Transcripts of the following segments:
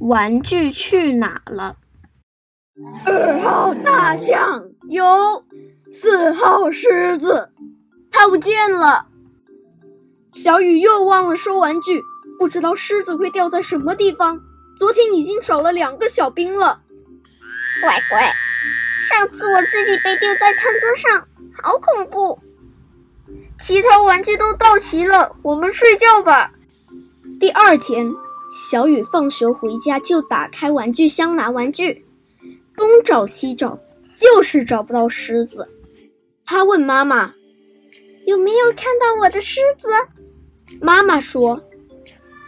玩具去哪了？二号大象有，四号狮子它不见了。小雨又忘了收玩具，不知道狮子会掉在什么地方。昨天已经少了两个小兵了。乖乖，上次我自己被丢在餐桌上，好恐怖。其他玩具都到齐了，我们睡觉吧。第二天，小雨放学回家就打开玩具箱拿玩具，东找西找，就是找不到狮子。他问妈妈：“有没有看到我的狮子？”妈妈说：“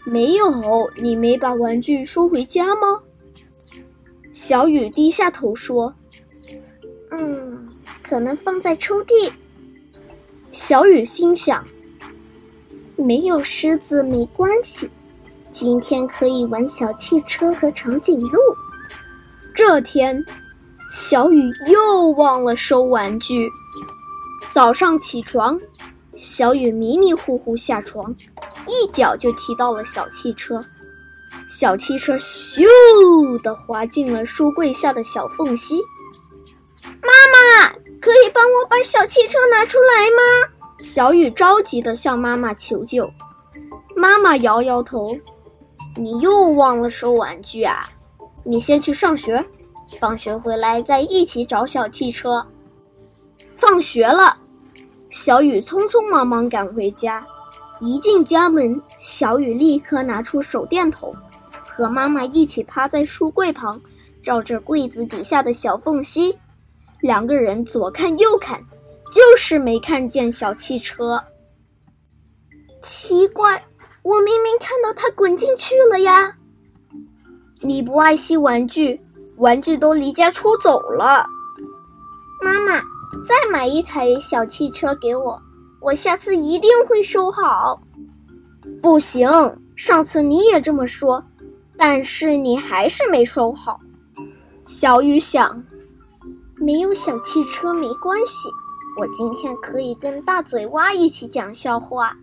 没有，你没把玩具收回家吗？”小雨低下头说：“嗯，可能放在抽屉。”小雨心想：“没有狮子没关系，今天可以玩小汽车和长颈鹿。”这天，小雨又忘了收玩具。早上起床，小雨迷迷糊糊下床，一脚就踢到了小汽车。小汽车咻的滑进了书柜下的小缝隙。妈妈。可以帮我把小汽车拿出来吗？小雨着急的向妈妈求救。妈妈摇摇头：“你又忘了收玩具啊？你先去上学，放学回来再一起找小汽车。”放学了，小雨匆匆忙忙赶回家。一进家门，小雨立刻拿出手电筒，和妈妈一起趴在书柜旁，照着柜子底下的小缝隙。两个人左看右看，就是没看见小汽车。奇怪，我明明看到它滚进去了呀！你不爱惜玩具，玩具都离家出走了。妈妈，再买一台小汽车给我，我下次一定会收好。不行，上次你也这么说，但是你还是没收好。小雨想。没有小汽车没关系，我今天可以跟大嘴蛙一起讲笑话。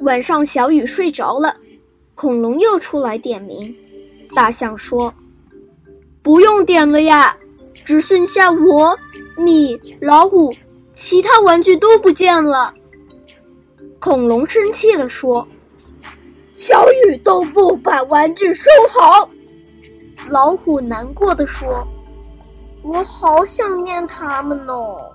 晚上，小雨睡着了，恐龙又出来点名。大象说：“不用点了呀，只剩下我、你、老虎，其他玩具都不见了。”恐龙生气地说：“小雨都不把玩具收好。”老虎难过的说。我好想念他们哦。